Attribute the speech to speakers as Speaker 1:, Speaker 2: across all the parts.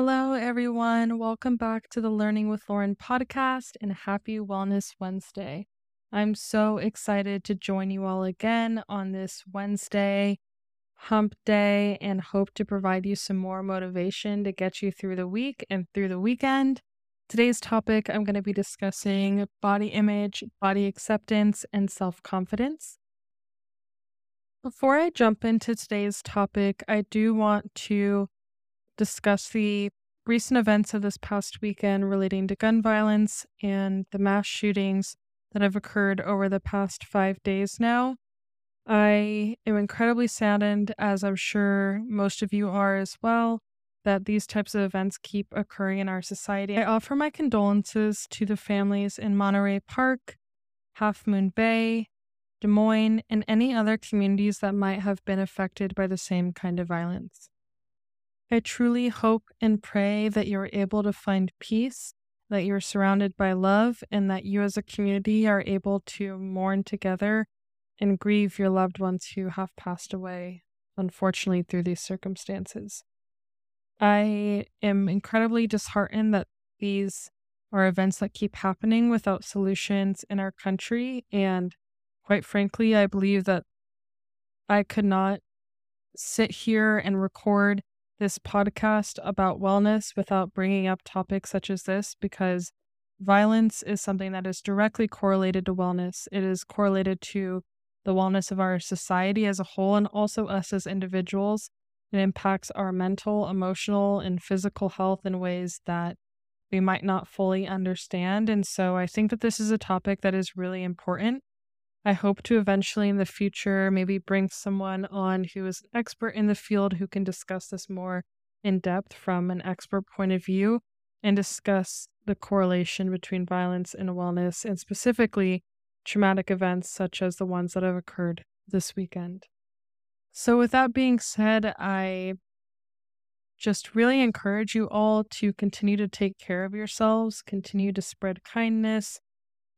Speaker 1: Hello, everyone. Welcome back to the Learning with Lauren podcast and happy Wellness Wednesday. I'm so excited to join you all again on this Wednesday, hump day, and hope to provide you some more motivation to get you through the week and through the weekend. Today's topic, I'm going to be discussing body image, body acceptance, and self confidence. Before I jump into today's topic, I do want to discuss the recent events of this past weekend relating to gun violence and the mass shootings that have occurred over the past five days now. I am incredibly saddened, as I'm sure most of you are as well, that these types of events keep occurring in our society. I offer my condolences to the families in Monterey Park, Half Moon Bay, Des Moines, and any other communities that might have been affected by the same kind of violence. I truly hope and pray that you're able to find peace, that you're surrounded by love, and that you as a community are able to mourn together and grieve your loved ones who have passed away, unfortunately, through these circumstances. I am incredibly disheartened that these are events that keep happening without solutions in our country. And quite frankly, I believe that I could not sit here and record this podcast about wellness without bringing up topics such as this because violence is something that is directly correlated to wellness. It is correlated to the wellness of our society as a whole and also us as individuals. It impacts our mental, emotional, and physical health in ways that we might not fully understand. And so I think that this is a topic that is really important. I hope to eventually in the future maybe bring someone on who is an expert in the field who can discuss this more in depth from an expert point of view and discuss the correlation between violence and wellness and specifically traumatic events such as the ones that have occurred this weekend. So, with that being said, I just really encourage you all to continue to take care of yourselves, continue to spread kindness,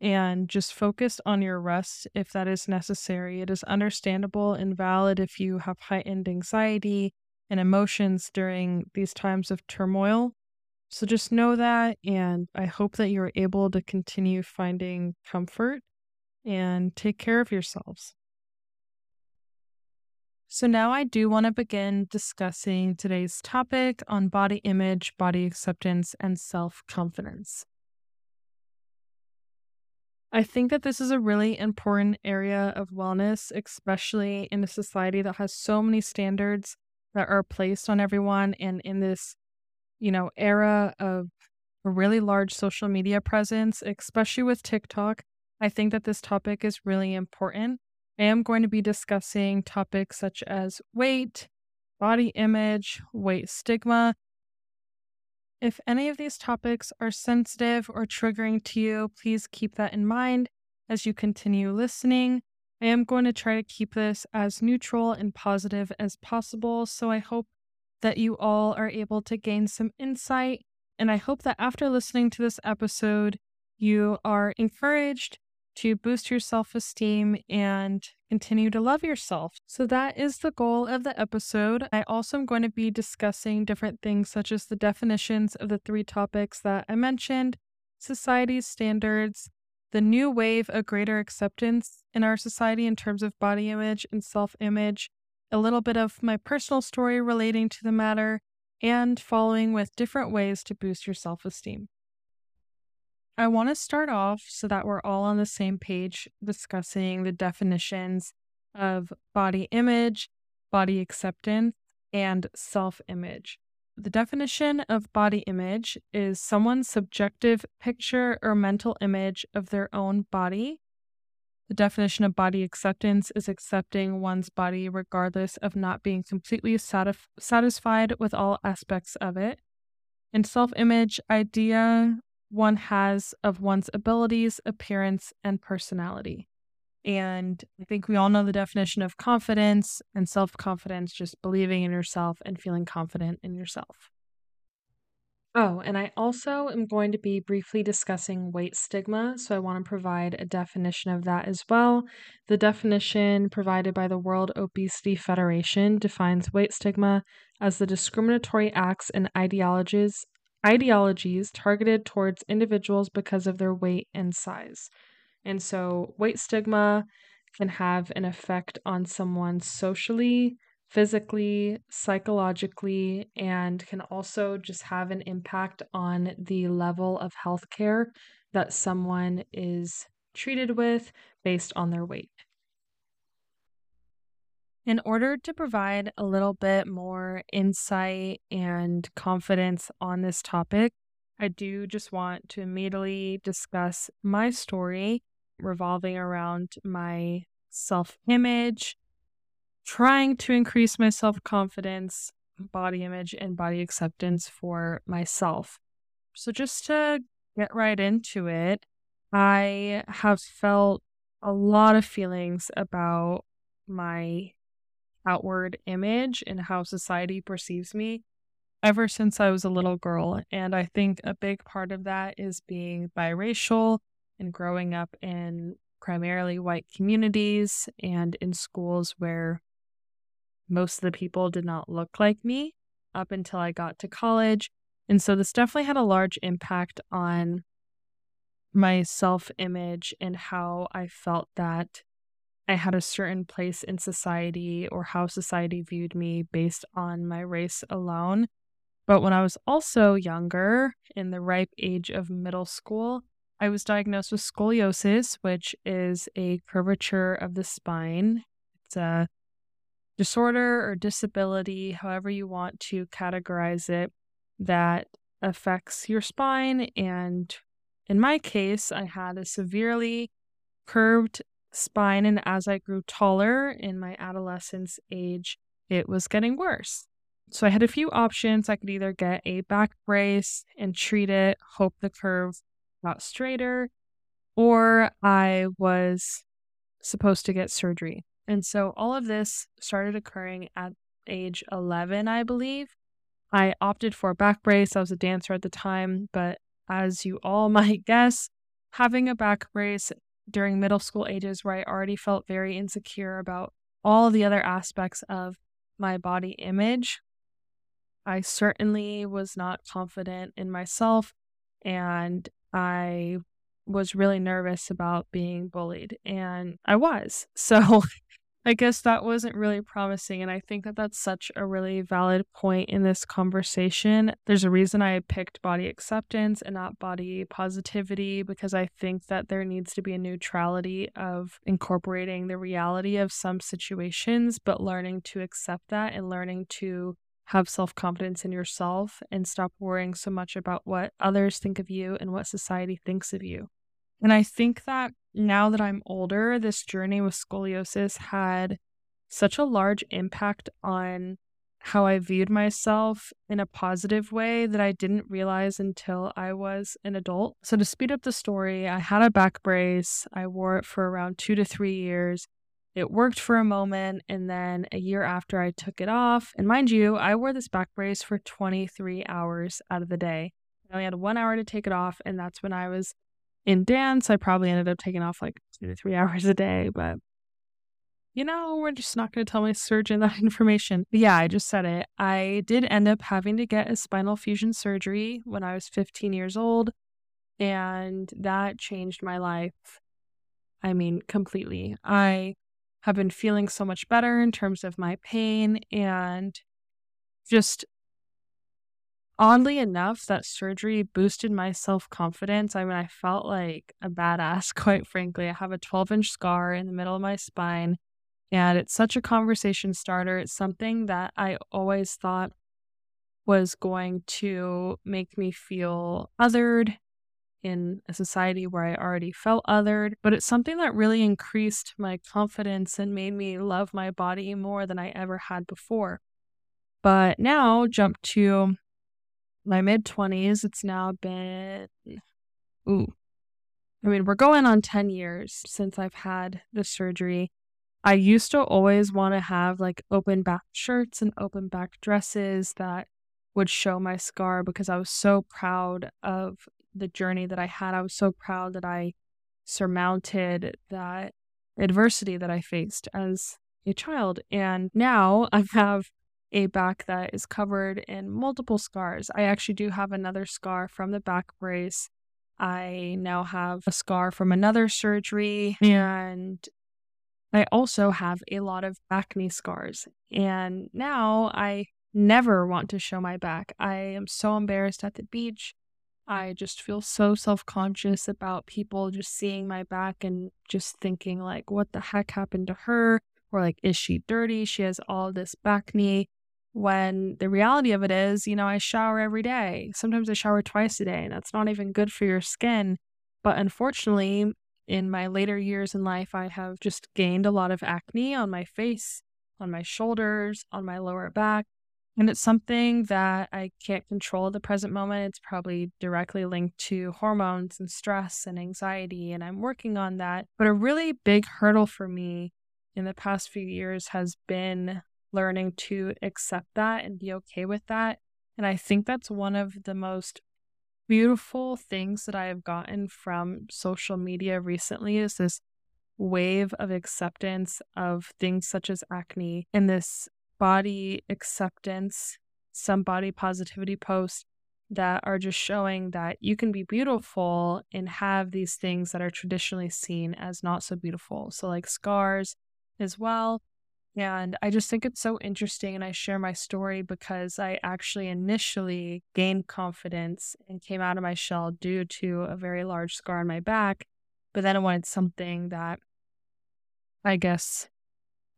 Speaker 1: and just focus on your rest if that is necessary. It is understandable and valid if you have heightened anxiety and emotions during these times of turmoil. So just know that, and I hope that you're able to continue finding comfort and take care of yourselves. So, now I do want to begin discussing today's topic on body image, body acceptance, and self confidence. I think that this is a really important area of wellness, especially in a society that has so many standards that are placed on everyone. And in this, you know, era of a really large social media presence, especially with TikTok, I think that this topic is really important. I am going to be discussing topics such as weight, body image, weight stigma, if any of these topics are sensitive or triggering to you, please keep that in mind as you continue listening. I am going to try to keep this as neutral and positive as possible, so I hope that you all are able to gain some insight. And I hope that after listening to this episode, you are encouraged to boost your self esteem and continue to love yourself. So, that is the goal of the episode. I also am going to be discussing different things such as the definitions of the three topics that I mentioned, society's standards, the new wave of greater acceptance in our society in terms of body image and self image, a little bit of my personal story relating to the matter, and following with different ways to boost your self esteem. I want to start off so that we're all on the same page discussing the definitions of body image, body acceptance, and self image. The definition of body image is someone's subjective picture or mental image of their own body. The definition of body acceptance is accepting one's body regardless of not being completely satisf- satisfied with all aspects of it. And self image idea one has of one's abilities, appearance, and personality. And I think we all know the definition of confidence and self confidence, just believing in yourself and feeling confident in yourself. Oh, and I also am going to be briefly discussing weight stigma, so I want to provide a definition of that as well. The definition provided by the World Obesity Federation defines weight stigma as the discriminatory acts and ideologies ideologies targeted towards individuals because of their weight and size. And so weight stigma can have an effect on someone socially, physically, psychologically, and can also just have an impact on the level of healthcare that someone is treated with based on their weight. In order to provide a little bit more insight and confidence on this topic, I do just want to immediately discuss my story revolving around my self image, trying to increase my self confidence, body image, and body acceptance for myself. So, just to get right into it, I have felt a lot of feelings about my outward image and how society perceives me ever since I was a little girl. And I think a big part of that is being biracial and growing up in primarily white communities and in schools where most of the people did not look like me up until I got to college. And so this definitely had a large impact on my self image and how I felt that I had a certain place in society or how society viewed me based on my race alone. But when I was also younger, in the ripe age of middle school, I was diagnosed with scoliosis, which is a curvature of the spine. It's a disorder or disability, however you want to categorize it, that affects your spine. And in my case, I had a severely curved spine. And as I grew taller in my adolescence age, it was getting worse. So I had a few options. I could either get a back brace and treat it, hope the curve got straighter, or I was supposed to get surgery. And so all of this started occurring at age 11, I believe. I opted for a back brace. I was a dancer at the time, but as you all might guess, having a back brace during middle school ages where I already felt very insecure about all the other aspects of my body image, I certainly was not confident in myself and I was really nervous about being bullied and I was. So I guess that wasn't really promising. And I think that that's such a really valid point in this conversation. There's a reason I picked body acceptance and not body positivity because I think that there needs to be a neutrality of incorporating the reality of some situations, but learning to accept that and learning to have self confidence in yourself and stop worrying so much about what others think of you and what society thinks of you. And I think that now that I'm older, this journey with scoliosis had such a large impact on how I viewed myself in a positive way that I didn't realize until I was an adult. So, to speed up the story, I had a back brace. I wore it for around two to three years. It worked for a moment, and then a year after I took it off, and mind you, I wore this back brace for 23 hours out of the day. I only had one hour to take it off, and that's when I was in dance, I probably ended up taking off like two to three hours a day, but you know, we're just not going to tell my surgeon that information. But yeah, I just said it. I did end up having to get a spinal fusion surgery when I was 15 years old, and that changed my life. I mean, completely. I have been feeling so much better in terms of my pain and just oddly enough, that surgery boosted my self confidence. I mean, I felt like a badass, quite frankly. I have a 12 inch scar in the middle of my spine, and it's such a conversation starter. It's something that I always thought was going to make me feel othered in a society where I already felt othered, but it's something that really increased my confidence and made me love my body more than I ever had before. But now, jump to my mid 20s. It's now been, ooh, I mean, we're going on 10 years since I've had the surgery. I used to always want to have like open back shirts and open back dresses that would show my scar because I was so proud of the journey that I had. I was so proud that I surmounted that adversity that I faced as a child. And now I have a back that is covered in multiple scars. I actually do have another scar from the back brace. I now have a scar from another surgery, and I also have a lot of acne scars. And now I never want to show my back. I am so embarrassed at the beach. I just feel so self conscious about people just seeing my back and just thinking, like, what the heck happened to her? Or, like, is she dirty? She has all this bacne. When the reality of it is, you know, I shower every day. Sometimes I shower twice a day, and that's not even good for your skin. But unfortunately, in my later years in life, I have just gained a lot of acne on my face, on my shoulders, on my lower back. And it's something that I can't control at the present moment. It's probably directly linked to hormones and stress and anxiety, and I'm working on that. But a really big hurdle for me in the past few years has been learning to accept that and be okay with that. And I think that's one of the most beautiful things that I have gotten from social media recently is this wave of acceptance of things such as acne and this body acceptance, some body positivity posts that are just showing that you can be beautiful and have these things that are traditionally seen as not so beautiful. So, like scars as well. And I just think it's so interesting. And I share my story because I actually initially gained confidence and came out of my shell due to a very large scar on my back. But then I wanted something that I guess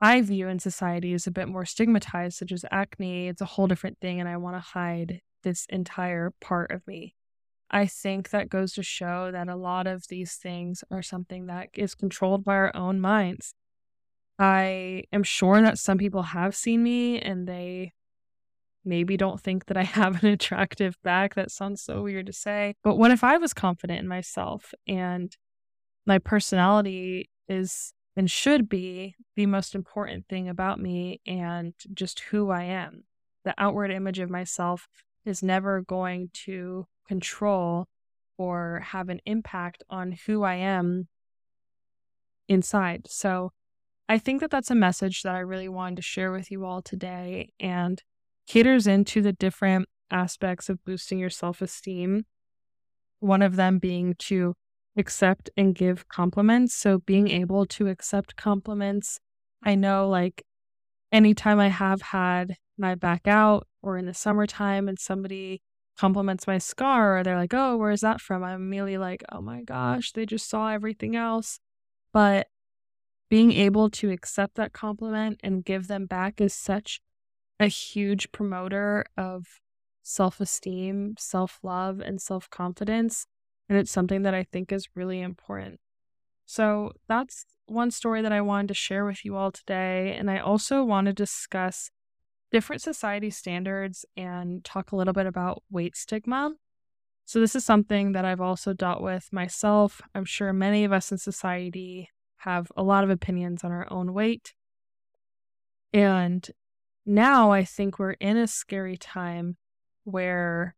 Speaker 1: I view in society is a bit more stigmatized, such as acne. It's a whole different thing, and I want to hide this entire part of me. I think that goes to show that a lot of these things are something that is controlled by our own minds. I am sure that some people have seen me and they maybe don't think that I have an attractive back. That sounds so weird to say. But what if I was confident in myself and my personality is and should be the most important thing about me and just who I am. The outward image of myself is never going to control or have an impact on who I am inside. So I think that that's a message that I really wanted to share with you all today and caters into the different aspects of boosting your self esteem. One of them being to accept and give compliments. So being able to accept compliments. I know like anytime I have had my back out or in the summertime and somebody compliments my scar or they're like, oh, where is that from? I'm immediately like, oh my gosh, they just saw everything else. But being able to accept that compliment and give them back is such a huge promoter of self esteem, self love, and self confidence. And it's something that I think is really important. So that's one story that I wanted to share with you all today. And I also want to discuss different society standards and talk a little bit about weight stigma. So, this is something that I've also dealt with myself. I'm sure many of us in society have a lot of opinions on our own weight. And now I think we're in a scary time where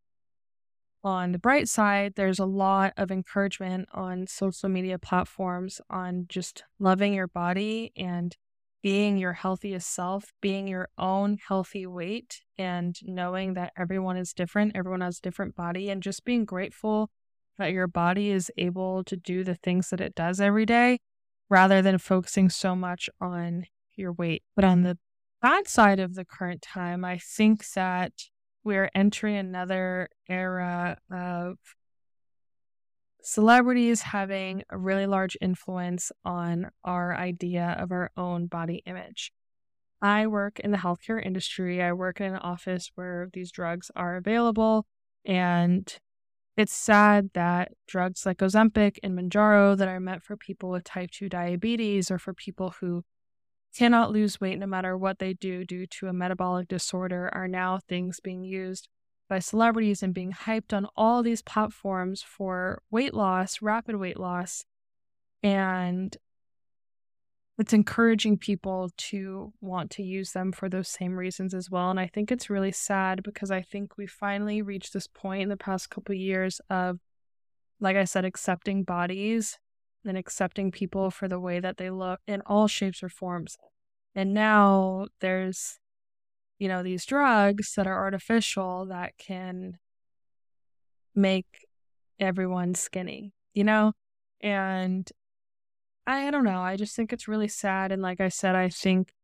Speaker 1: on the bright side, there's a lot of encouragement on social media platforms on just loving your body and being your healthiest self, being your own healthy weight, and knowing that everyone is different, everyone has a different body, and just being grateful that your body is able to do the things that it does every day rather than focusing so much on your weight. But on the bad side of the current time, I think that we're entering another era of celebrities having a really large influence on our idea of our own body image. I work in the healthcare industry. I work in an office where these drugs are available. And it's sad that drugs like Ozempic and Mounjaro that are meant for people with type 2 diabetes or for people who cannot lose weight no matter what they do due to a metabolic disorder are now things being used by celebrities and being hyped on all these platforms for weight loss, rapid weight loss. And it's encouraging people to want to use them for those same reasons as well. And I think it's really sad because I think we finally reached this point in the past couple of years of, like I said, accepting bodies and accepting people for the way that they look in all shapes or forms. And now there's, you know, these drugs that are artificial that can make everyone skinny, you know? And I don't know. I just think it's really sad. And like I said, I think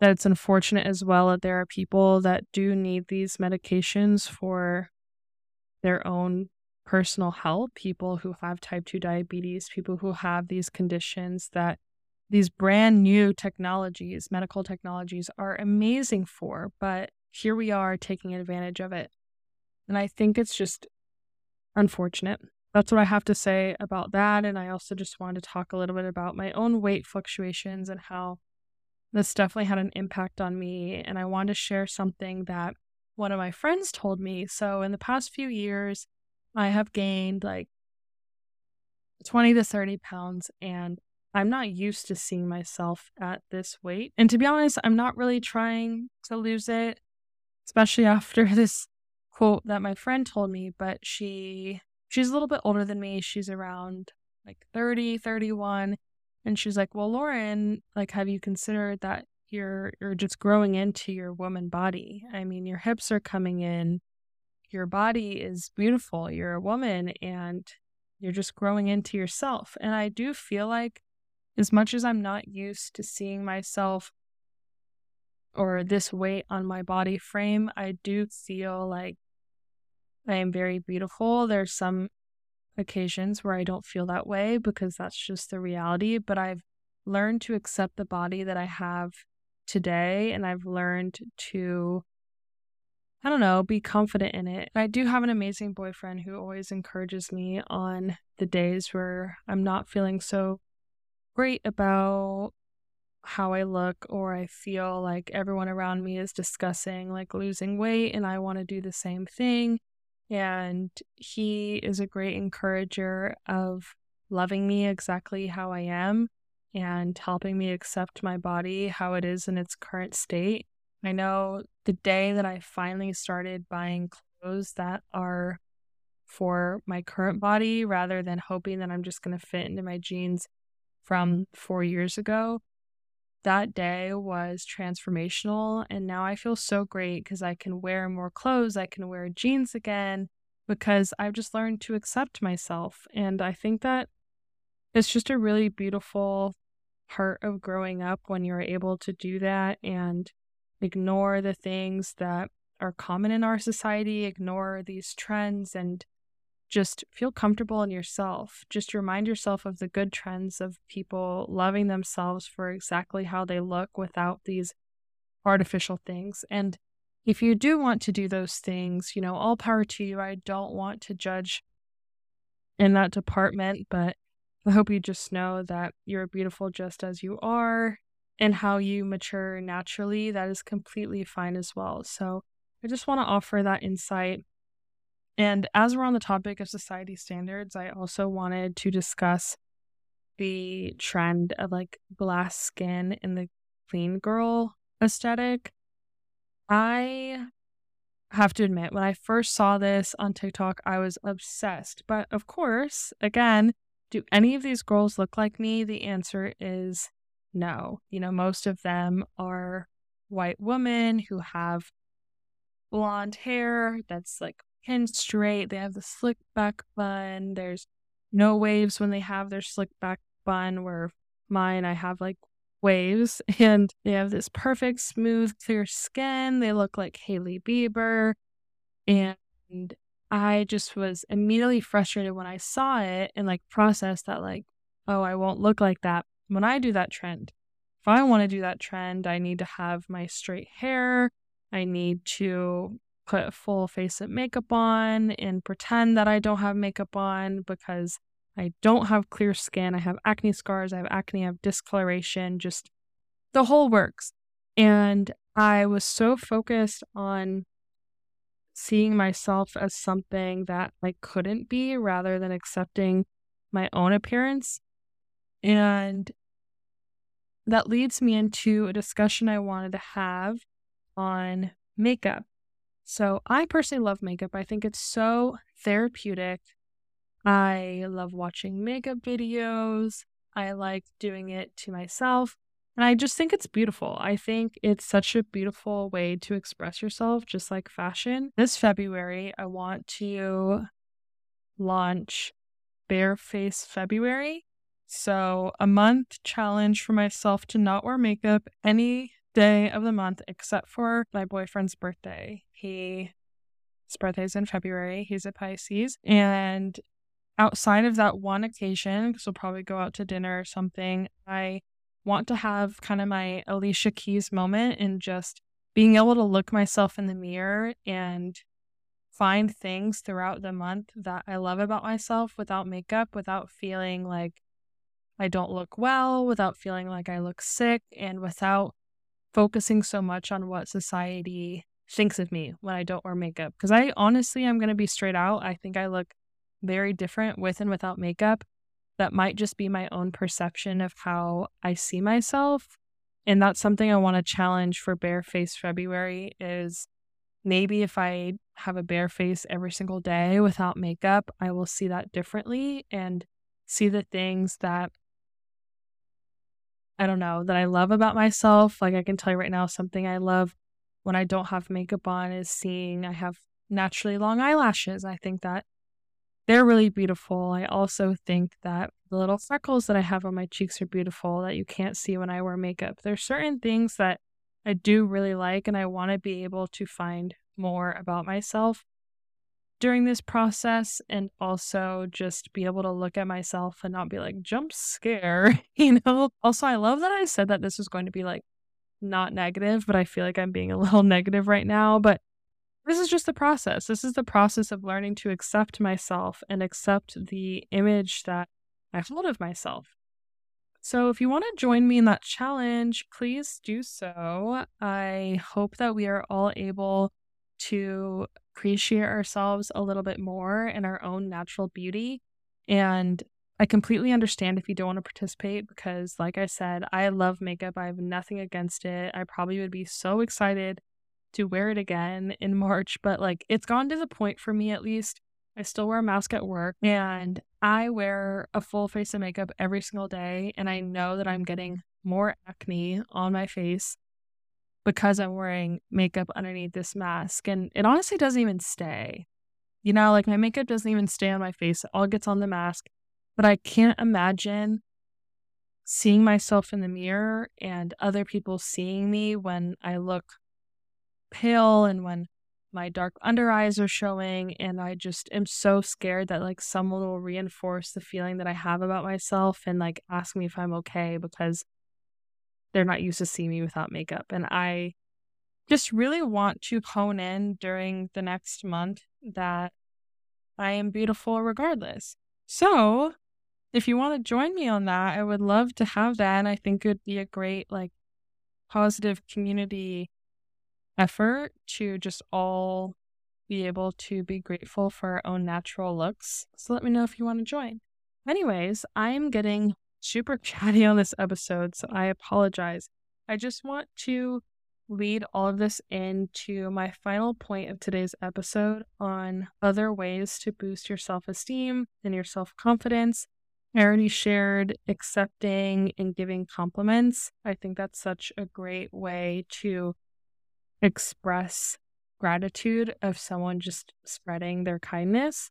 Speaker 1: that it's unfortunate as well that there are people that do need these medications for their own personal health, people who have type 2 diabetes, people who have these conditions that these brand new technologies, medical technologies, are amazing for. But here we are taking advantage of it. And I think it's just unfortunate that's what I have to say about that. And I also just wanted to talk a little bit about my own weight fluctuations and how this definitely had an impact on me. And I wanted to share something that one of my friends told me. So, in the past few years, I have gained like 20 to 30 pounds, and I'm not used to seeing myself at this weight. And to be honest, I'm not really trying to lose it, especially after this quote that my friend told me. But she she's a little bit older than me. She's around like 30, 31. And she's like, Well, Lauren, like, have you considered that you're you're just growing into your woman body? I mean, your hips are coming in, your body is beautiful, you're a woman, and you're just growing into yourself. And I do feel like as much as I'm not used to seeing myself or this weight on my body frame, I do feel like I am very beautiful. There's some occasions where I don't feel that way because that's just the reality, but I've learned to accept the body that I have today and I've learned to I don't know, be confident in it. I do have an amazing boyfriend who always encourages me on the days where I'm not feeling so great about how I look or I feel like everyone around me is discussing like losing weight and I want to do the same thing. And he is a great encourager of loving me exactly how I am and helping me accept my body how it is in its current state. I know the day that I finally started buying clothes that are for my current body rather than hoping that I'm just going to fit into my jeans from four years ago, that day was transformational. And now I feel so great because I can wear more clothes, I can wear jeans again because I've just learned to accept myself. And I think that it's just a really beautiful part of growing up when you're able to do that and ignore the things that are common in our society, ignore these trends, and just feel comfortable in yourself. Just remind yourself of the good trends of people loving themselves for exactly how they look without these artificial things. And if you do want to do those things, you know, all power to you. I don't want to judge in that department, but I hope you just know that you're beautiful just as you are and how you mature naturally. That is completely fine as well. So I just want to offer that insight and as we're on the topic of society standards, I also wanted to discuss the trend of like glass skin in the clean girl aesthetic. I have to admit, when I first saw this on TikTok, I was obsessed. But of course, again, do any of these girls look like me? The answer is no. You know, most of them are white women who have blonde hair that's like pinned straight. They have the slick back bun. There's no waves when they have their slick back bun, where mine, I have like waves. And they have this perfect, smooth, clear skin. They look like Hailey Bieber. And I just was immediately frustrated when I saw it and like processed that, like, oh, I won't look like that when I do that trend. If I want to do that trend, I need to have my straight hair. I need to put full face of makeup on and pretend that I don't have makeup on because I don't have clear skin. I have acne scars, I have acne, I have discoloration, just the whole works. And I was so focused on seeing myself as something that I couldn't be rather than accepting my own appearance. And that leads me into a discussion I wanted to have on makeup. So, I personally love makeup. I think it's so therapeutic. I love watching makeup videos. I like doing it to myself. And I just think it's beautiful. I think it's such a beautiful way to express yourself, just like fashion. This February, I want to launch Bare Face February. So, a month challenge for myself to not wear makeup any day of the month except for my boyfriend's birthday. He his birthday's in February. He's a Pisces. And outside of that one occasion, because we'll probably go out to dinner or something, I want to have kind of my Alicia Keys moment and just being able to look myself in the mirror and find things throughout the month that I love about myself without makeup, without feeling like I don't look well, without feeling like I look sick, and without focusing so much on what society thinks of me when I don't wear makeup. Because I honestly, I'm going to be straight out. I think I look very different with and without makeup. That might just be my own perception of how I see myself. And that's something I want to challenge for Bare Face February is maybe if I have a bare face every single day without makeup, I will see that differently and see the things that I don't know that I love about myself. Like I can tell you right now, something I love when I don't have makeup on is seeing I have naturally long eyelashes. I think that they're really beautiful. I also think that the little freckles that I have on my cheeks are beautiful that you can't see when I wear makeup. There's certain things that I do really like, and I want to be able to find more about myself during this process and also just be able to look at myself and not be like jump scare you know? Also i love that i said that this was going to be like not negative but i feel like i'm being a little negative right now but this is just the process. This is the process of learning to accept myself and accept the image that i hold of myself. So, if you want to join me in that challenge, please do so. I hope that we are all able to appreciate ourselves a little bit more in our own natural beauty. And I completely understand if you don't want to participate because, like I said, I love makeup. I have nothing against it. I probably would be so excited to wear it again in March, but like it's gone to the point for me at least. I still wear a mask at work and I wear a full face of makeup every single day. And I know that I'm getting more acne on my face because I'm wearing makeup underneath this mask. And it honestly doesn't even stay. You know, like my makeup doesn't even stay on my face, it all gets on the mask. But I can't imagine seeing myself in the mirror and other people seeing me when I look pale and when my dark under eyes are showing and i just am so scared that like someone will reinforce the feeling that i have about myself and like ask me if i'm okay because they're not used to seeing me without makeup. And I just really want to hone in during the next month that I am beautiful regardless. So, if you want to join me on that, I would love to have that. And I think it would be a great, like, positive community effort to just all be able to be grateful for our own natural looks. So, let me know if you want to join. Anyways, I am getting super chatty on this episode, so I apologize. I just want to lead all of this into my final point of today's episode on other ways to boost your self esteem and your self confidence. I already shared accepting and giving compliments. I think that's such a great way to express gratitude of someone just spreading their kindness.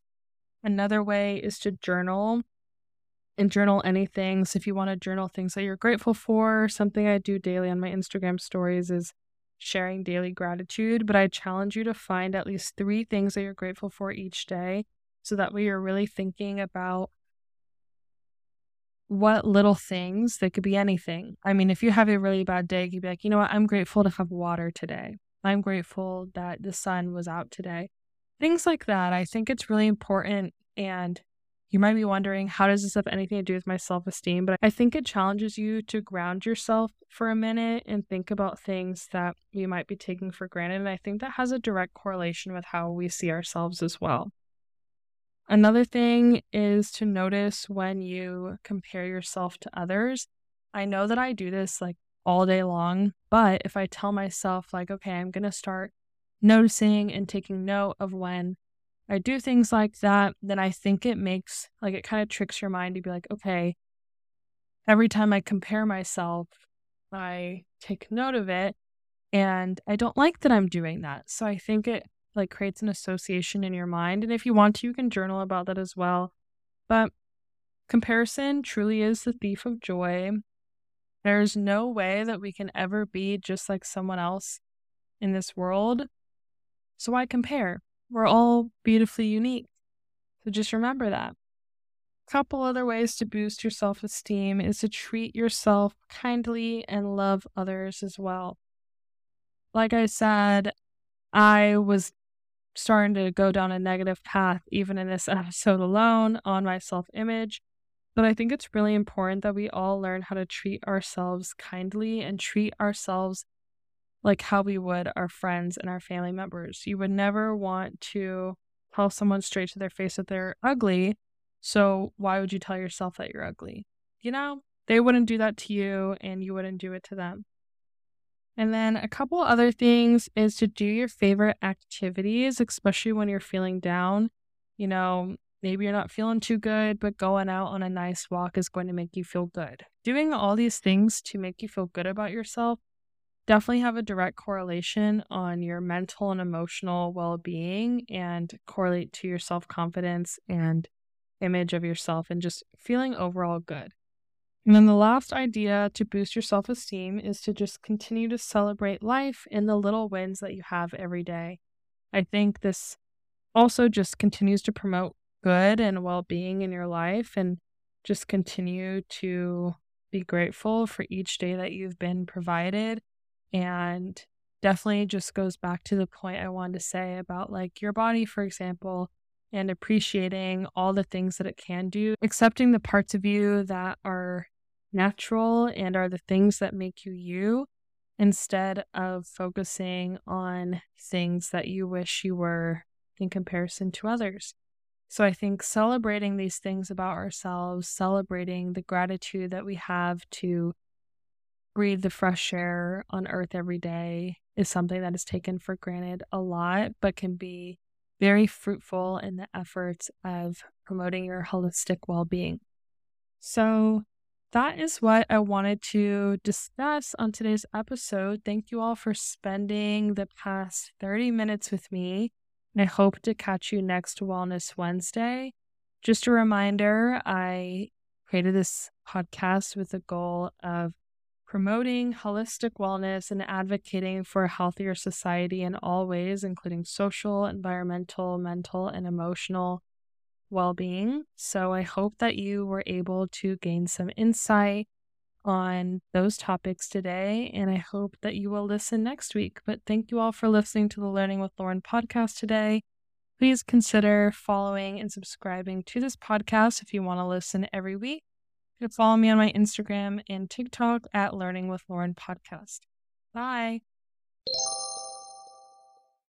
Speaker 1: Another way is to journal and journal anything. So if you want to journal things that you're grateful for, something I do daily on my Instagram stories is sharing daily gratitude. But I challenge you to find at least three things that you're grateful for each day. So that way you're really thinking about what little things, they could be anything. I mean, if you have a really bad day, you'd be like, you know what, I'm grateful to have water today. I'm grateful that the sun was out today. Things like that. I think it's really important. And you might be wondering, how does this have anything to do with my self esteem? But I think it challenges you to ground yourself for a minute and think about things that you might be taking for granted. And I think that has a direct correlation with how we see ourselves as well. Another thing is to notice when you compare yourself to others. I know that I do this like all day long, but if I tell myself, like, okay, I'm going to start noticing and taking note of when I do things like that, then I think it makes like it kind of tricks your mind to be like, okay, every time I compare myself, I take note of it and I don't like that I'm doing that. So I think it like creates an association in your mind. And if you want to, you can journal about that as well. But comparison truly is the thief of joy. There's no way that we can ever be just like someone else in this world. So why compare? We're all beautifully unique. So just remember that. A couple other ways to boost your self esteem is to treat yourself kindly and love others as well. Like I said, I was starting to go down a negative path, even in this episode alone, on my self image. But I think it's really important that we all learn how to treat ourselves kindly and treat ourselves like how we would our friends and our family members. You would never want to tell someone straight to their face that they're ugly. So why would you tell yourself that you're ugly? You know, they wouldn't do that to you and you wouldn't do it to them. And then a couple other things is to do your favorite activities, especially when you're feeling down. You know, maybe you're not feeling too good, but going out on a nice walk is going to make you feel good. Doing all these things to make you feel good about yourself definitely have a direct correlation on your mental and emotional well being and correlate to your self confidence and image of yourself and just feeling overall good. And then the last idea to boost your self esteem is to just continue to celebrate life in the little wins that you have every day. I think this also just continues to promote good and well being in your life and just continue to be grateful for each day that you've been provided and definitely just goes back to the point I wanted to say about like your body, for example, and appreciating all the things that it can do, accepting the parts of you that are natural and are the things that make you you instead of focusing on things that you wish you were in comparison to others. So I think celebrating these things about ourselves, celebrating the gratitude that we have to breathe the fresh air on earth every day is something that is taken for granted a lot, but can be very fruitful in the efforts of promoting your holistic well being. So, that is what I wanted to discuss on today's episode. Thank you all for spending the past 30 minutes with me. And I hope to catch you next Wellness Wednesday. Just a reminder I created this podcast with the goal of promoting holistic wellness and advocating for a healthier society in all ways, including social, environmental, mental, and emotional well being. So I hope that you were able to gain some insight on those topics today, and I hope that you will listen next week. But thank you all for listening to the Learning with Lauren podcast today. Please consider following and subscribing to this podcast if you want to listen every week. You can follow me on my Instagram and TikTok at Learning with Lauren Podcast. Bye.